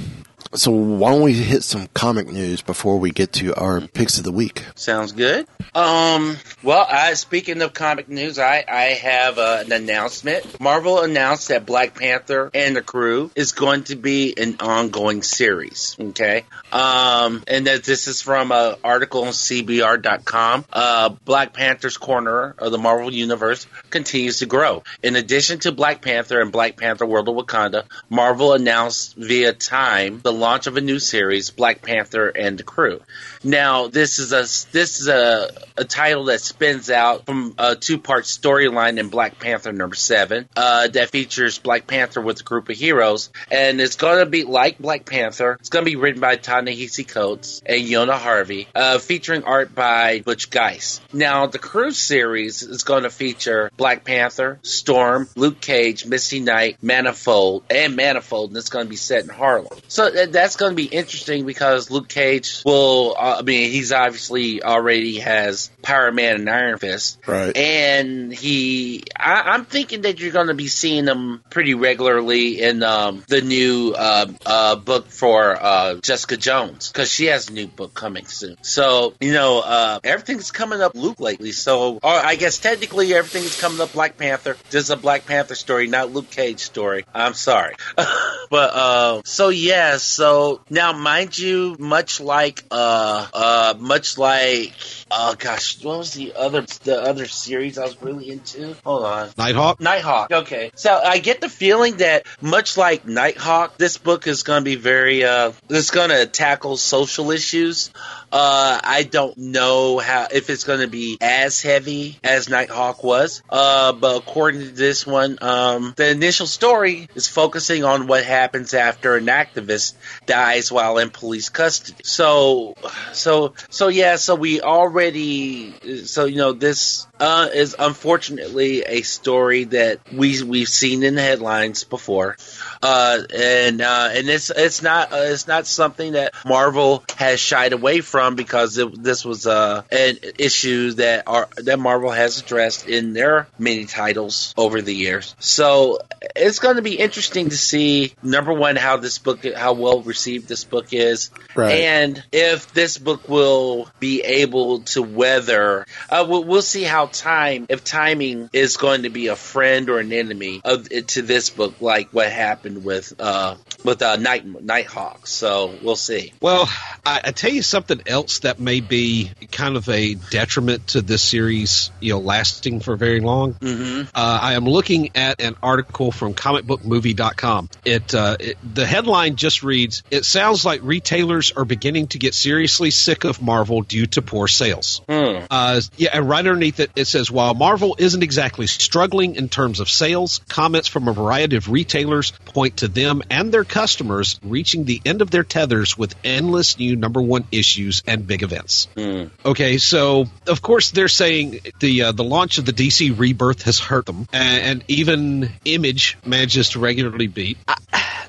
so why don't we hit some comic news before we get to our picks of the week? Sounds good. Um, well, I, speaking of comic news, I, I have uh, an announcement. Marvel announced that Black Panther and the crew is going to be an ongoing series. Okay. Um, and that this is from an article on CBR.com. Uh, Black Panther's corner of the Marvel Universe continues to grow. In addition to Black Panther and Black Panther World of Wakanda, Marvel announced via Time the launch of a new series, Black Panther and the Crew. Now, this is a this is a, a title that spins out from a two part storyline in Black Panther number seven uh, that features Black Panther with a group of heroes, and it's going to be like Black Panther. It's going to be written by Ta-Nehisi Coates and Yona Harvey, uh, featuring art by Butch Guice. Now, the Cruise series is going to feature Black Panther, Storm, Luke Cage, Misty Knight, Manifold, and Manifold, and it's going to be set in Harlem. So th- that's going to be interesting because Luke Cage will, uh, I mean, he's obviously already has Power Man and Iron Fist. Right. And he, I, I'm thinking that you're going to be seeing him pretty regularly in um, the new uh, uh, book for uh, Jessica Jones because she has a new book coming soon. So, you know, uh, everything's coming up Luke lately. So, or I guess technically everything's coming up Black Panther. This is a Black Panther story, not Luke Cage story. I'm sorry. but, uh, so yeah, so now mind you, much like, uh, uh, much like, oh gosh, what was the other, the other series I was really into? Hold on. Nighthawk. Nighthawk. Okay. So I get the feeling that much like Nighthawk, this book is going to be very, uh, it's going to tackle social issues. Uh, I don't know how, if it's going to be as heavy as Nighthawk was. Uh, but according to this one, um, the initial story is focusing on what happens after an activist dies while in police custody. So, so, so yeah, so we already, so, you know, this, uh, is unfortunately a story that we, we've seen in the headlines before. Uh, and, uh, and it's, it's not, uh, it's not something that Marvel has shied away from because it, this was, uh, an issue that are, that Marvel has addressed in their many titles over the years. So it's going to be interesting to see, number one, how this book, how well received this book is. Right. And if this book will be able to weather, uh, we'll, we'll see how time if timing is going to be a friend or an enemy of to this book, like what happened with uh with uh, Night Nighthawk. So we'll see. Well, I, I tell you something else that may be kind of a detriment to this series, you know, lasting for very long. Mm-hmm. Uh, I am looking at an article from comicbookmovie.com. It, uh, it the headline just reads, "It sounds like retailers are beginning to get seriously sick of Marvel due to poor sales." Hmm. Uh, yeah, and right underneath it, it says, "While Marvel isn't exactly struggling in terms of sales, comments from a variety of retailers point to them and their customers reaching the end of their tethers with endless new number one issues and big events." Hmm. Okay, so of course they're saying the uh, the launch of the DC Rebirth has hurt them, and, and even Image manages to regularly beat. I,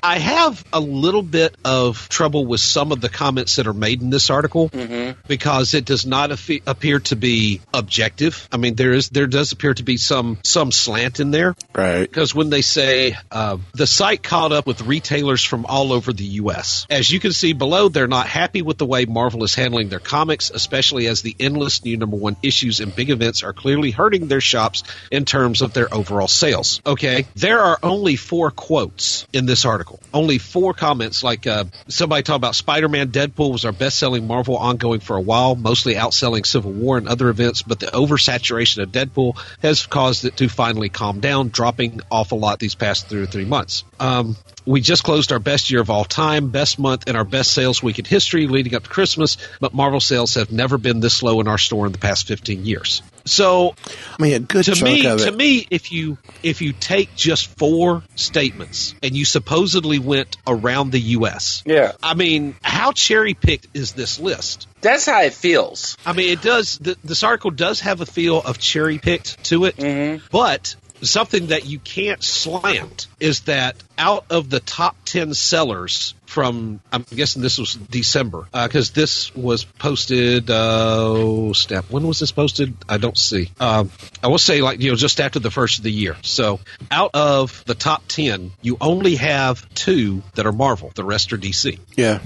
I have a little bit of trouble with some of the comments that are made in this article Mm-hmm. because it does not appear to be objective. I mean, there is there does appear to be some some slant in there, right? Because when they say uh, the site caught up with retailers from all over the U.S., as you can see below, they're not happy with the way Marvel is handling their comics, especially as the endless new number one issues and big events are clearly hurting their shops in terms of their overall sales. Okay, there are only four quotes in this article, only four comments. Like uh, somebody talked about Spider-Man, Deadpool was our best-selling Marvel ongoing for a while, mostly outselling Civil War and other events, but the oversaturation of Deadpool has caused it to finally calm down, dropping off a lot these past three or three months. Um, we just closed our best year of all time, best month, and our best sales week in history leading up to Christmas, but Marvel sales have never been this low in our store in the past 15 years. So, I mean, a good to chunk me, of to me, if you if you take just four statements and you supposedly went around the U.S., Yeah. I mean, how cherry picked is this list? That's how it feels. I mean, it does. The, this article does have a feel of cherry picked to it, Mm-hmm. but something that you can't slant is that out of the top 10 sellers from, I'm guessing this was December, because this was posted, uh, step, when was this posted? I don't see. Um, I will say, like, you know, just after the first of the year. So out of the top 10, you only have two that are Marvel, the rest are DC. Yeah.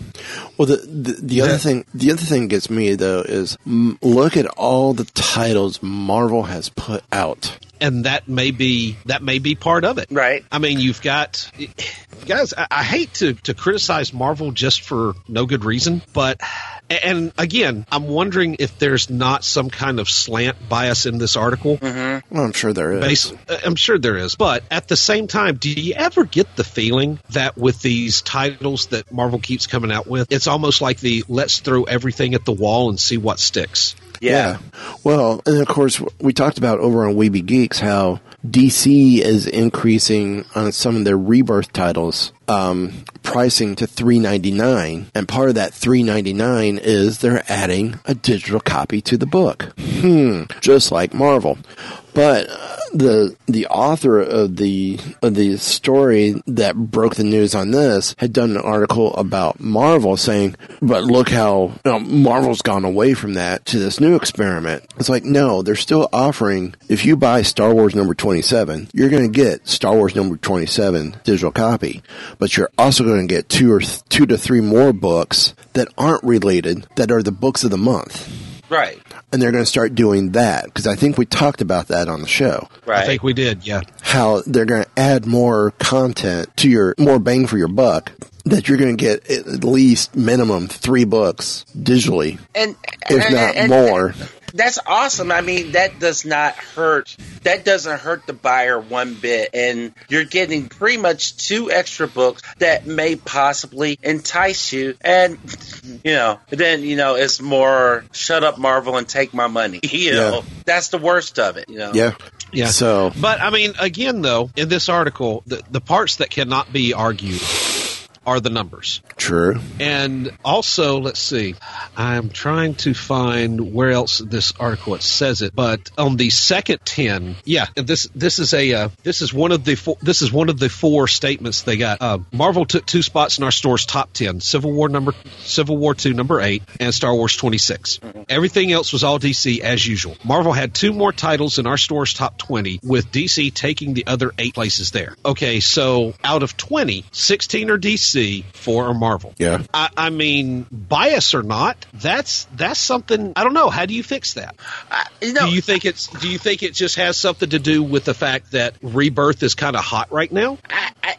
Well, the the, the other thing, the other thing gets me though is mm, look at all the titles Marvel has put out. and that may be that may be part of it. Right. I mean, you've got guys. I, I hate to to criticize Marvel just for no good reason, but and again, I'm wondering if there's not some kind of slant bias in this article. Mm-hmm. Well, I'm sure there is. Bas- I'm sure there is, but at the same time, do you ever get the feeling that with these titles that Marvel keeps coming out with, it's almost like the let's throw everything at the wall and see what sticks? Yeah. Well, and of course, we talked about over on Weeby Geeks how DC is increasing on some of their rebirth titles um, pricing to three ninety nine, and part of that three ninety nine is they're adding a digital copy to the book. Hmm. Just like Marvel, but uh, the the author of the of the story that broke the news on this had done an article about Marvel saying, "But look how you know, Marvel's gone away from that to this new experiment." It's like, no, they're still offering. If you buy Star Wars number twenty seven, you're going to get Star Wars number twenty seven digital copy, but you're also going to get two or th- two to three more books that aren't related that are the books of the month Right. and they're going to start doing that because I think we talked about that on the show. Right. I think we did. Yeah. How they're going to add more content to your more bang for your buck. That you're going to get at least minimum three books digitally, and if and- not and- more. That's awesome. I mean, that does not hurt. That doesn't hurt the buyer one bit, and you're getting pretty much two extra books that may possibly entice you. And you know, then you know, it's more shut up, Marvel, and take my money. You know, Yeah. that's the worst of it. You know. Yeah. Yeah. So, But I mean, again, though, in this article, the, the parts that cannot be argued are the numbers. true. And also, let's see, I'm trying to find where else this article it says it, but on the second ten, yeah, this this is a uh, this is one of the four, this is one of the four statements they got. Uh, Marvel took two spots in our store's top ten: Civil War number Civil War two number eight and Star Wars twenty six. Everything else was all DC as usual. Marvel had two more titles in our store's top twenty, with DC taking the other eight places there. Okay, so out of 20, 16 are DC, four are Marvel. Marvel. Yeah. I, I mean, bias or not, that's that's something. I don't know. How do you fix that? you know, do you think it's? Do you think it just has something to do with the fact that Rebirth is kind of hot right now? I, I,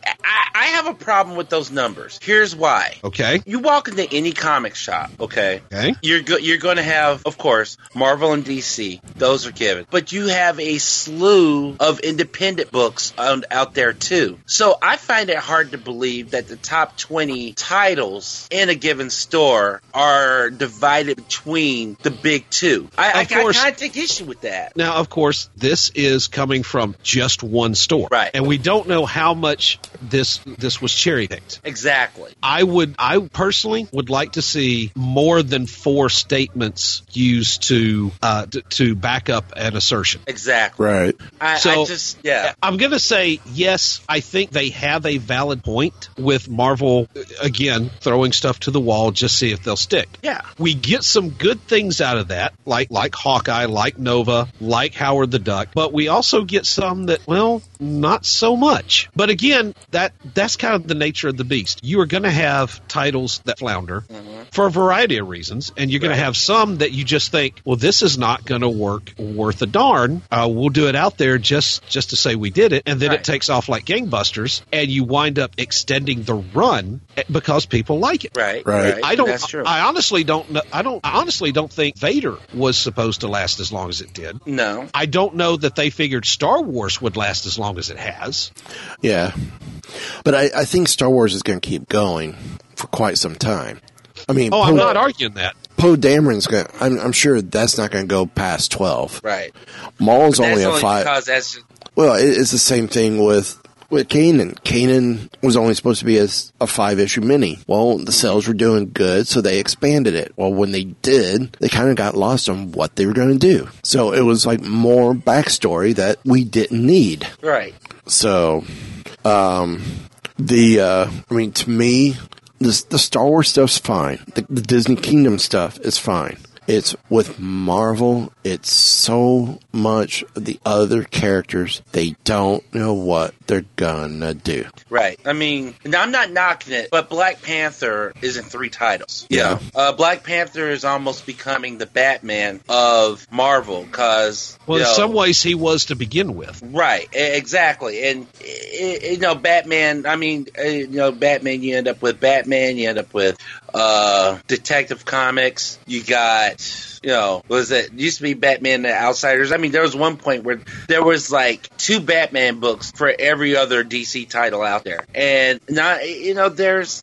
I have a problem with those numbers. Here's why. Okay. You walk into any comic shop, okay? Okay. You're go- you're going to have, of course, Marvel and DC. Those are given. But you have a slew of independent books on, out there too. So I find it hard to believe that the top 20 titles in a given store are divided between the big two. I, I, Of course. I kind of take issue with that. Now, of course, this is coming from just one store, Right. And we don't know how much this this was cherry picked. Exactly. I would, I personally would like to see more than four statements used to uh, to, to back up an assertion. Exactly. Right. I, So- I just, yeah. I'm going to say yes. I think they have a valid point with Marvel uh, again throwing stuff to the wall just see if they'll stick. Yeah. we get some good things out of that, like like Hawkeye, like Nova, like Howard the Duck. But we also get some that, well, not so much. But again, that that's kind of the nature of the beast. You are going to have titles that flounder for a variety of reasons, and you're going to have some that you just think, well, this is not going to work worth a darn. Uh, we'll do it out there just just to say we did it, and then it takes off like gangbusters, and you wind up extending the run because people like it. Right. Right. I don't. That's true. I honestly don't. know I don't. I honestly don't think Vader was supposed to last as long as it did. no. I don't know that they figured Star Wars would last as long as it has. Yeah. But I, I think Star Wars is going to keep going for quite some time. I mean, Oh, I'm not arguing that. Poe Dameron's going. I'm, I'm sure that's not going to go past twelve. Right. Maul's That's only a five. because that's Well, it, it's the same thing with with Kanan. Kanan was only supposed to be a five issue mini. Well, the sales were doing good, so they expanded it. Well, when they did, they kind of got lost on what they were going to do. So it was like more backstory that we didn't need. right. So, um, the uh, I mean, to me, the the Star Wars stuff's fine. The, the Disney Kingdom stuff is fine. It's with Marvel. It's so much the other characters. They don't know what they're gonna do. Right. I mean, now I'm not knocking it, but Black Panther is in three titles. Yeah. Uh, Black Panther is almost becoming the Batman of Marvel because. Well, you in know, some ways, he was to begin with. Right, exactly, and i- i- you know, Batman. I mean, uh, you know, Batman. You end up with Batman. You end up with uh, Detective Comics. You got, you know, was it used to be Batman the Outsiders? I mean, there was one point where there was like two Batman books for every other DC title out there, and not, you know, there's.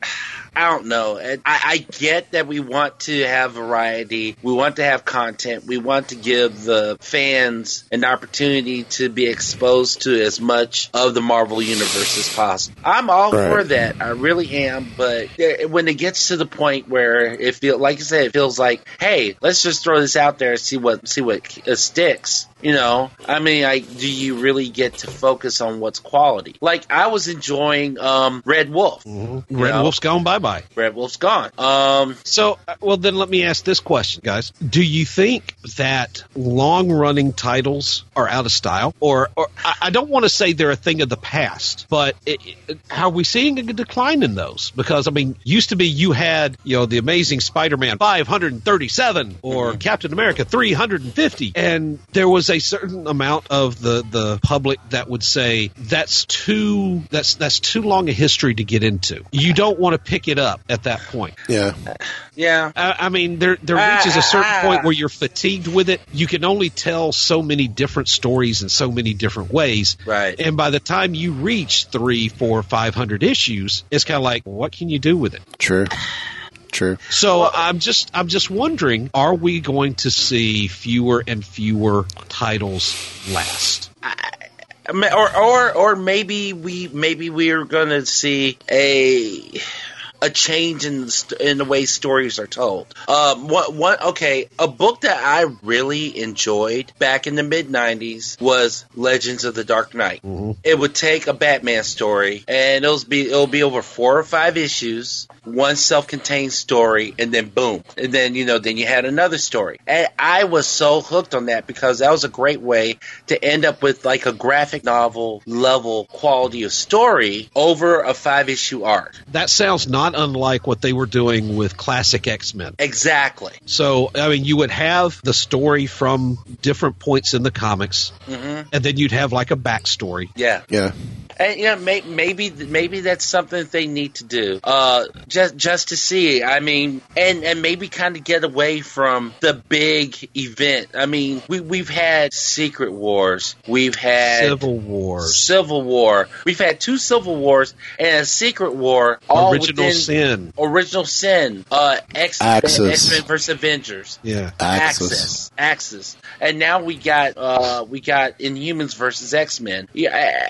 I don't know. I, I get that we want to have variety. We want to have content. We want to give the fans an opportunity to be exposed to as much of the Marvel universe as possible. I'm all Right. for that. I really am. But when it gets to the point where it feels, like I said, it feels like, hey, let's just throw this out there and see what see what uh, sticks. You know, I mean, like, do you really get to focus on what's quality? Like, I was enjoying um, Red Wolf. Red know? Wolf's gone bye bye. Red Wolf's gone. Um, So, uh, well, then let me ask this question, guys. Do you think that long running titles are out of style? Or, or I, don't want to say they're a thing of the past, but it, it, are we seeing a decline in those? Because, I mean, used to be you had, you know, the amazing Spider Man 537 or Captain America 350, and there was a certain amount of the, the public that would say that's too that's that's too long a history to get into. You don't want to pick it up at that point. Yeah. yeah. I, I mean, there there reaches a ah, certain ah, point ah. where you're fatigued with it. You can only tell so many different stories in so many different ways, Right. And by the time you reach three, four, five hundred issues, it's kind of like, what can you do with it? True. True. So I'm just I'm just wondering, are we going to see fewer and fewer titles last? I or or or maybe we maybe we're going to see a a change in the, in the way stories are told. Um, what what okay, a book that I really enjoyed back in the mid '90s was Legends of the Dark Knight. It would take a Batman story, and it'll be it'll be over four or five issues, one self-contained story, and then boom, and then you know then you had another story. And I was so hooked on that because that was a great way to end up with like a graphic novel level quality of story over a five issue arc. That sounds not not unlike what they were doing with classic X Men. Exactly. So, I mean, you would have the story from different points in the comics, Mm-hmm. and then you'd have like a backstory. Yeah. Yeah. And you know, may, maybe maybe that's something that they need to do, uh, just just to see. I mean, and and maybe kind of get away from the big event. I mean, we we've had Secret Wars, we've had Civil Wars, Civil War, we've had two Civil Wars and a Secret War, all Original Sin. Original Sin, uh, X Axis. Men versus Avengers. Yeah. Axis. Axis. Axis. And now we got uh we got Inhumans versus X Men. Yeah,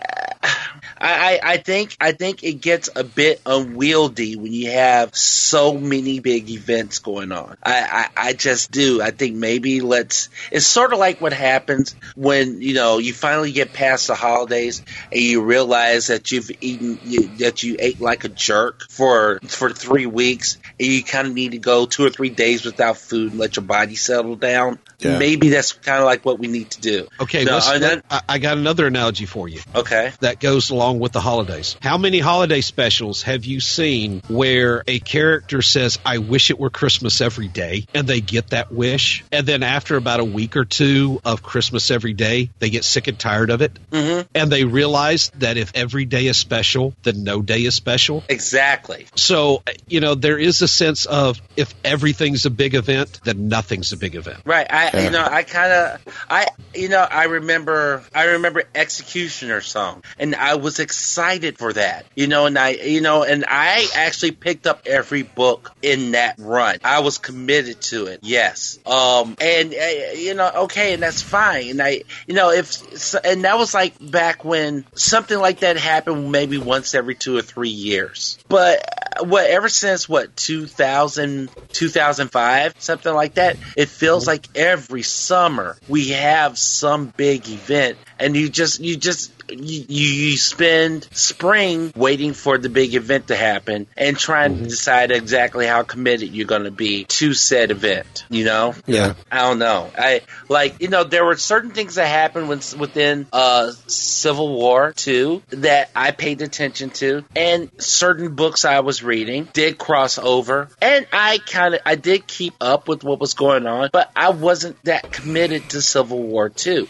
I, I think I think it gets a bit unwieldy when you have so many big events going on. I, I, I just do. I think maybe let's. It's sort of like what happens when you know you finally get past the holidays and you realize that you've eaten you, that you ate like a jerk for for three weeks and you kind of need to go two or three days without food and let your body settle down. Yeah. Maybe that's kind of like what we need to do. Okay, No, I, I got another analogy for you. Okay. That goes along with the holidays. How many holiday specials have you seen where a character says, I wish it were Christmas every day, and they get that wish? And then after about a week or two of Christmas every day, they get sick and tired of it. Mm-hmm. And they realize that if every day is special, then no day is special. Exactly. So, you know, there is a sense of if everything's a big event, then nothing's a big event. Right. I Yeah. you know I kind of I you know I remember I remember Executioner song and I was excited for that. You know and I you know and I actually picked up every book in that run. I was committed to it. Yes. Um and uh, you know okay and that's fine. And I you know if and that was like back when something like that happened maybe once every 2 or 3 years. But uh, what ever since what 2000 2005 something like that it feels like every summer we have some big event and you just you just you, you spend spring waiting for the big event to happen and trying to decide exactly how committed you're going to be to said event you know Yeah. I don't know. I like you know there were certain things that happened when, within uh Civil War too that I paid attention to, and certain books I was reading did cross over, and I kind of I did keep up with what was going on, but I wasn't that committed to Civil War two.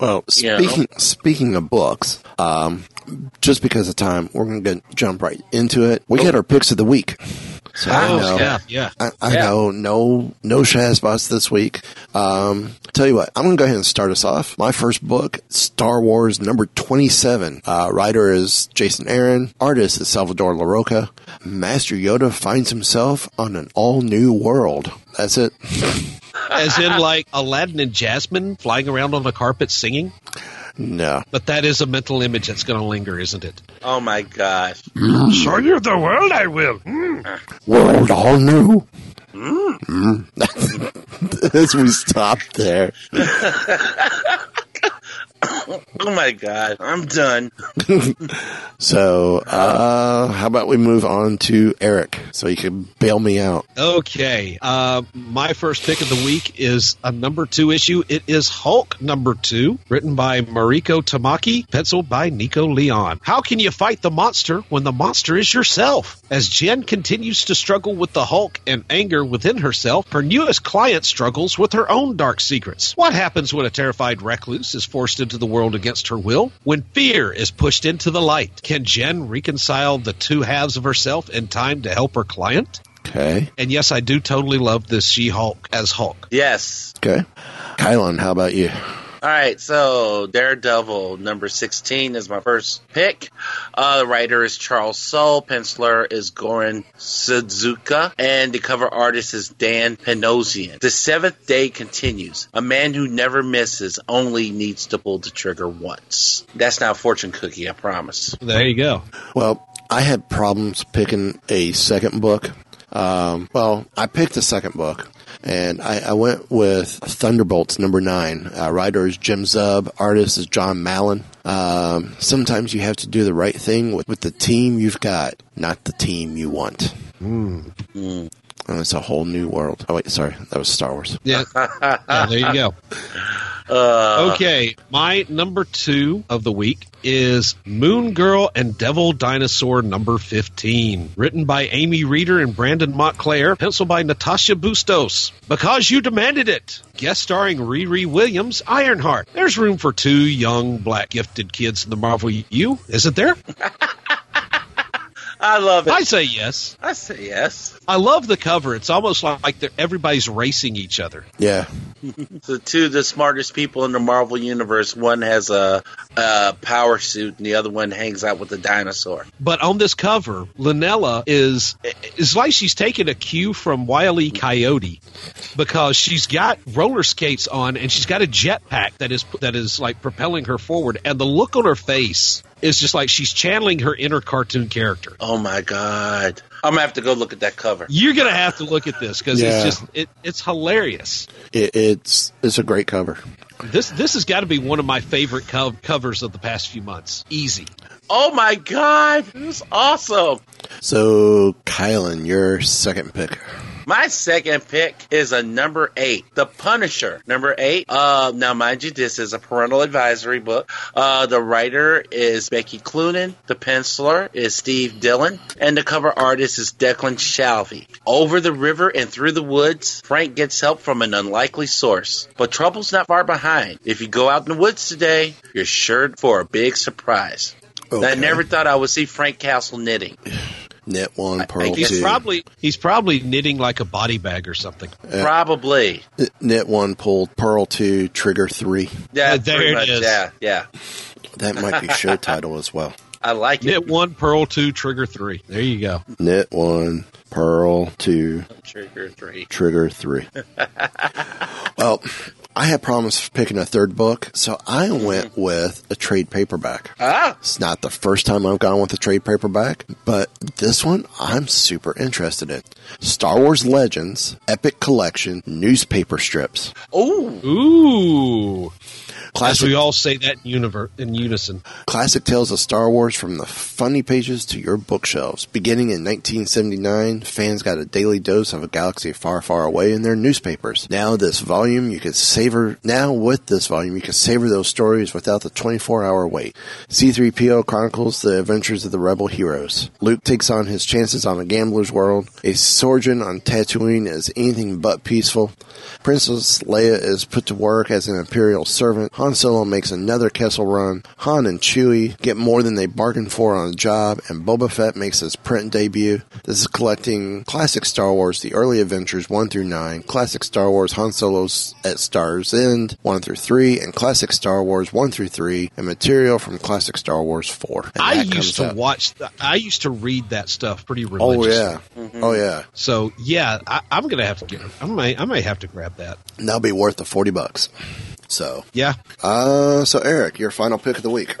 Well, You know? speaking speaking of books, um, just because of time, we're going to jump right into it. We get our picks of the week. So I Oh, know, yeah, yeah. I, I Yeah. know no no Shazbots this week. Um, tell you what, I'm going to go ahead and start us off. My first book, Star Wars number 27. Uh, writer is Jason Aaron. Artist is Salvador Larroca. Master Yoda finds himself on an all new world. That's it. As in, like Aladdin and Jasmine flying around on the carpet singing. No. But that is a mental image that's going to linger, isn't it? Oh my gosh! Show you the world, I will. World all new. Mm. As we stop there. oh my god! I'm done. So, uh, how about we move on to Eric so you can bail me out? Okay. Uh, my first pick of the week is a number two issue. It is Hulk number two, written by Mariko Tamaki, penciled by Nico Leon. How can you fight the monster when the monster is yourself? As Jen continues to struggle with the Hulk and anger within herself, her newest client struggles with her own dark secrets. What happens when a terrified recluse is forced into the world against her will? When fear is pushed into the light, can Jen reconcile the two halves of herself in time to help her client? Okay. And yes, I do totally love this She Hulk as Hulk. Yes. Okay. Kylan, how about you? All right, so Daredevil number 16 is my first pick. Uh, the writer is Charles Soule, penciler is Goran Sudzuka, and the cover artist is Dan Panosian. The seventh day continues. A man who never misses only needs to pull the trigger once. That's not a fortune cookie, I promise. There you go. Well, I had problems picking a second book. Um, well, I picked a second book, and I, I went with Thunderbolts number nine. Uh, writer is Jim Zub, artist is Jon Malin. Um, sometimes you have to do the right thing with, with the team you've got, not the team you want. And it's a whole new world. Oh wait, sorry, that was Star Wars. Yeah, yeah there you go. Uh, Okay, my number two of the week is Moon Girl and Devil Dinosaur number 15. Written by Amy Reeder and Brandon Montclare, penciled by Natasha Bustos. Because you demanded it. Guest starring Riri Williams, Ironheart. There's room for two young, black, gifted kids in the Marvel U, isn't there? I love it. I say yes. I say yes. I love the cover. It's almost like they're, everybody's racing each other. Yeah, The two of the smartest people in the Marvel universe. One has a, a power suit, and the other one hangs out with a dinosaur. But on this cover, Lunella is is like she's taking a cue from Wile E. Coyote because she's got roller skates on and she's got a jetpack that is that is like propelling her forward, and the look on her face is just like she's channeling her inner cartoon character. Oh my god! I'm gonna have to go look at that cover. You're gonna have to look at this because Yeah. it's just it, it's hilarious. it, it's it's a great cover. This this has got to be one of my favorite co- covers of the past few months. Easy. Oh my god! It was awesome. So, Kylan, your second pick. My second pick is a number eight, The Punisher. Number eight. Uh, now, mind you, this is a parental advisory book. Uh, the writer is Becky Cloonan. The penciler is Steve Dillon. And the cover artist is Declan Shalvey. Over the river and through the woods, Frank gets help from an unlikely source. But trouble's not far behind. If you go out in the woods today, you're sure for a big surprise. I never thought I would see Frank Castle knitting. Knit one, purl He's two. probably he's probably knitting like a body bag or something. Probably. Knit one, pulled purl two, trigger three. Yeah, Uh, there pretty it much. is. Yeah, yeah. That might be show title as well. I like it. Knit one, purl two, trigger three. There you go. Knit one, purl two, Trigger three. trigger three. well, I had problems picking a third book, so I went with a trade paperback. Ah, It's not the first time I've gone with a trade paperback, but this one I'm super interested in. Star Wars Legends Epic Collection newspaper strips. oh, Ooh. As Classic we all say that in, univer- in unison. Classic tales of Star Wars from the funny pages to your bookshelves. Beginning in 1979, fans got a daily dose of a galaxy far, far away in their newspapers. Now this volume, you can savor, now with this volume, you can savor those stories without the 24 hour wait. C-3PO chronicles the adventures of the rebel heroes. Luke takes on his chances on a gambler's world. A sojourn on Tatooine is anything but peaceful. Princess Leia is put to work as an Imperial servant. Han Solo makes another Kessel run. Han and Chewie get more than they bargained for on a job, and Boba Fett makes his print debut. This is collecting classic Star Wars, the early adventures 1 through 9, classic Star Wars Han Solo's at Star's End 1 through 3, and classic Star Wars 1 through 3, and material from classic Star Wars 4. And I used to out- watch. th- I used to read that stuff pretty Oh religiously. yeah, mm-hmm. oh yeah. So yeah, I, I'm gonna have to get. I might, I might have to grab that. And that'll be worth the forty bucks. So, Yeah. uh, so Eric, your final pick of the week.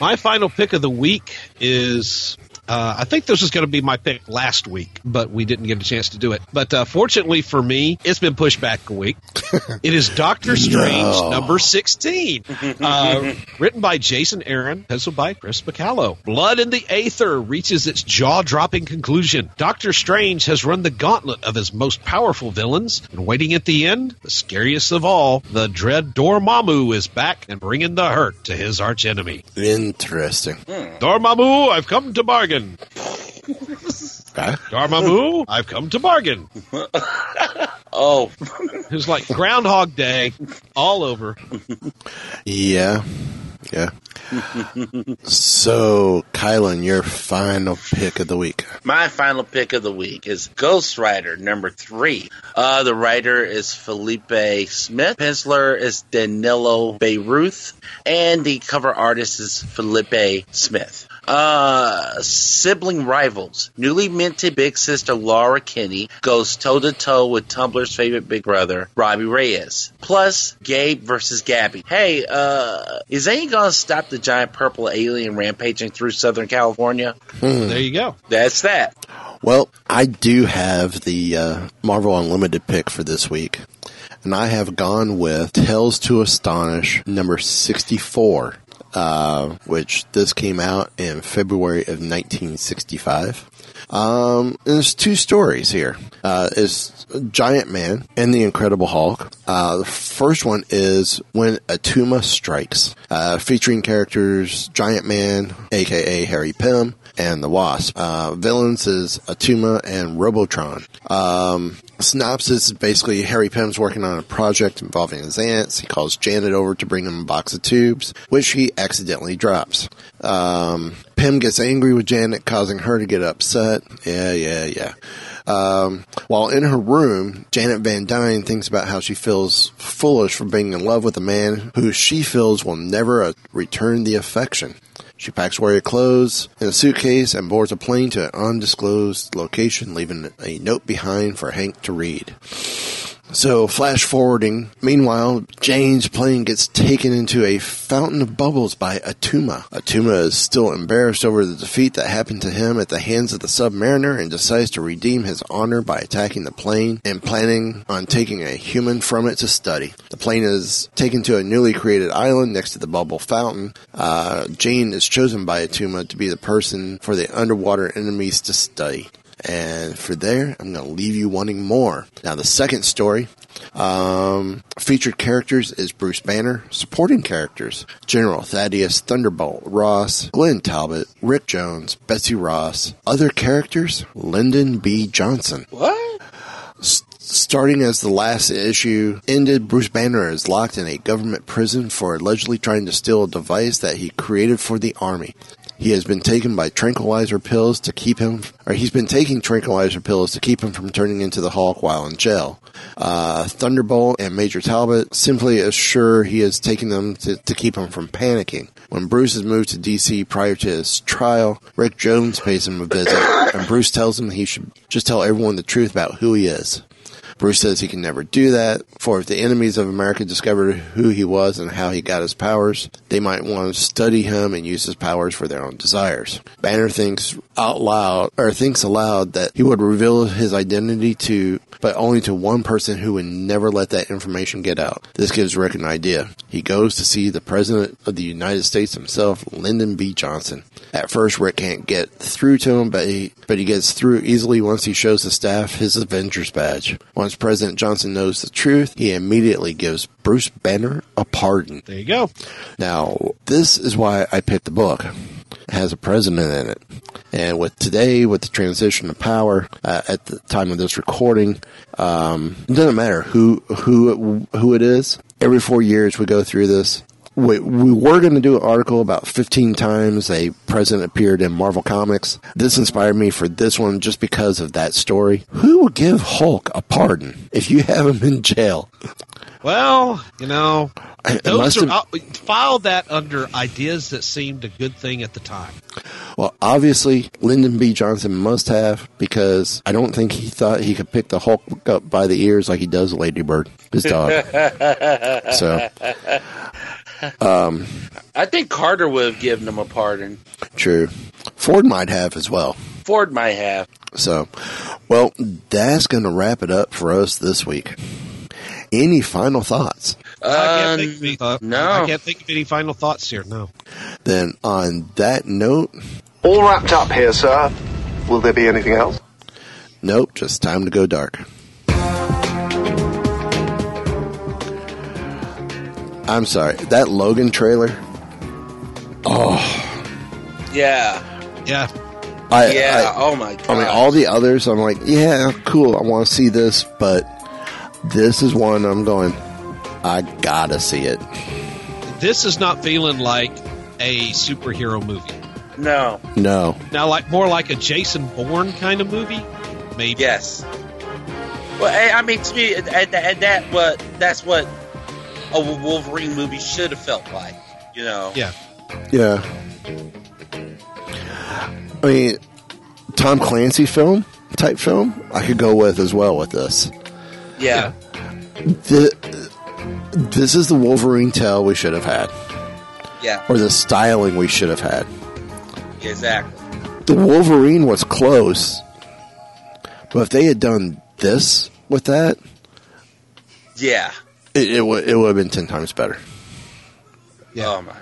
My final pick of the week is. Uh, I think this was going to be my pick last week, but we didn't get a chance to do it. But uh, fortunately for me, it's been pushed back a week. it is Doctor Strange No. number 16, uh, written by Jason Aaron, penciled by Chris Bachalo. Blood in the Aether reaches its jaw dropping conclusion. Doctor Strange has run the gauntlet of his most powerful villains, and waiting at the end, the scariest of all, the dread Dormammu is back and bringing the hurt to his archenemy. Interesting. Dormammu, I've come to bargain. Okay. Dormammu, I've come to bargain. oh, It was like Groundhog Day all over. Yeah. Yeah. so, Kylan, your final pick of the week. my final pick of the week is Ghost Rider number three. Uh, the writer is Felipe Smith, penciler is Danilo Beyruth, and the cover artist is Felipe Smith. Uh, sibling rivals. Newly minted big sister Laura Kinney goes toe to toe with Tumblr's favorite big brother, Robbie Reyes. Plus, Gabe versus Gabby. Hey, uh, is any gonna stop the giant purple alien rampaging through Southern California? There you go. That's that. Well, I do have the uh, Marvel Unlimited pick for this week. And I have gone with Tales to Astonish number 64. Uh, which this came out in February of 1965. Um, there's two stories here. Uh, is Giant Man and the Incredible Hulk. Uh, the first one is When Atuma Strikes, uh, featuring characters Giant Man, aka Harry Pym, and the Wasp. Uh, villains is Atuma and Robotron. Um, synopsis is basically Harry Pym's working on a project involving his ants. He calls Janet over to bring him a box of tubes, which he accidentally drops. Um, Pym gets angry with Janet, causing her to get upset. Yeah, yeah, yeah. Um, while in her room, Janet Van Dyne thinks about how she feels foolish for being in love with a man who she feels will never uh, return the affection. She packs her clothes in a suitcase and boards a plane to an undisclosed location, leaving a note behind for Hank to read. So, flash forwarding. Meanwhile, Jane's plane gets taken into a fountain of bubbles by Atuma. Atuma is still embarrassed over the defeat that happened to him at the hands of the submariner and decides to redeem his honor by attacking the plane and planning on taking a human from it to study. The plane is taken to a newly created island next to the bubble fountain. Uh, Jane is chosen by Atuma to be the person for the underwater enemies to study. And for there, I'm going to leave you wanting more. Now, the second story um, featured characters is Bruce Banner. Supporting characters General Thaddeus Thunderbolt Ross, Glenn Talbot, Rick Jones, Betsy Ross. Other characters Lyndon B. Johnson. What? Starting as the last issue ended, Bruce Banner is locked in a government prison for allegedly trying to steal a device that he created for the army. He has been taken by tranquilizer pills to keep him, or he's been taking tranquilizer pills to keep him from turning into the Hulk while in jail. Uh, Thunderbolt and Major Talbot simply assure he is taking them to, to keep him from panicking. When Bruce is moved to DC prior to his trial, Rick Jones pays him a visit, and Bruce tells him he should just tell everyone the truth about who he is. Bruce says he can never do that, for if the enemies of America discovered who he was and how he got his powers, they might want to study him and use his powers for their own desires. Banner thinks out loud, or thinks aloud that he would reveal his identity to, but only to one person who would never let that information get out. This gives Rick an idea. He goes to see the President of the United States himself, Lyndon B. Johnson. At first, Rick can't get through to him, but he, but he gets through easily once he shows the staff his Avengers badge. Once President Johnson knows the truth, he immediately gives Bruce Banner a pardon. There you go. Now, this is why I picked the book. It has a president in it. And with today, with the transition of power uh, at the time of this recording, um, it doesn't matter who who who it is. Every four years, we go through this. We, we were going to do an article about 15 times a president appeared in Marvel Comics. This inspired me for this one just because of that story. Who would give Hulk a pardon if you have him in jail? Well, you know, It those must are, have- uh, file that under ideas that seemed a good thing at the time. Well, obviously, Lyndon B. Johnson must have because I don't think he thought he could pick the Hulk up by the ears like he does Ladybird, his dog. so, um, I think Carter would have given him a pardon. true. Ford might have as well. Ford might have. So, well, that's going to wrap it up for us this week. Any final thoughts? I can't think of any thought- no. I can't think of any final thoughts here. No. Then, on that note, All wrapped up here, sir. Will there be anything else? nope, just time to go dark. I'm sorry, that Logan trailer. Oh, Yeah. Yeah. I, yeah. I, oh my god. I mean, all the others, I'm like, yeah, cool. I want to see this, but this is one I'm going. I gotta see it. This is not feeling like a superhero movie. no. No, Now, like more like a Jason Bourne kind of movie, maybe. Yes. Well, I I mean, to me, and, and that what that's what a Wolverine movie should have felt like. You know. Yeah. yeah. I mean, Tom Clancy film type film, I could go with as well with this. Yeah. The, this is the Wolverine tale we should have had, Yeah. or the styling we should have had. Exactly. the Wolverine was close, but if they had done this with that, Yeah. It, it would it would have been ten times better. Yeah. Oh my.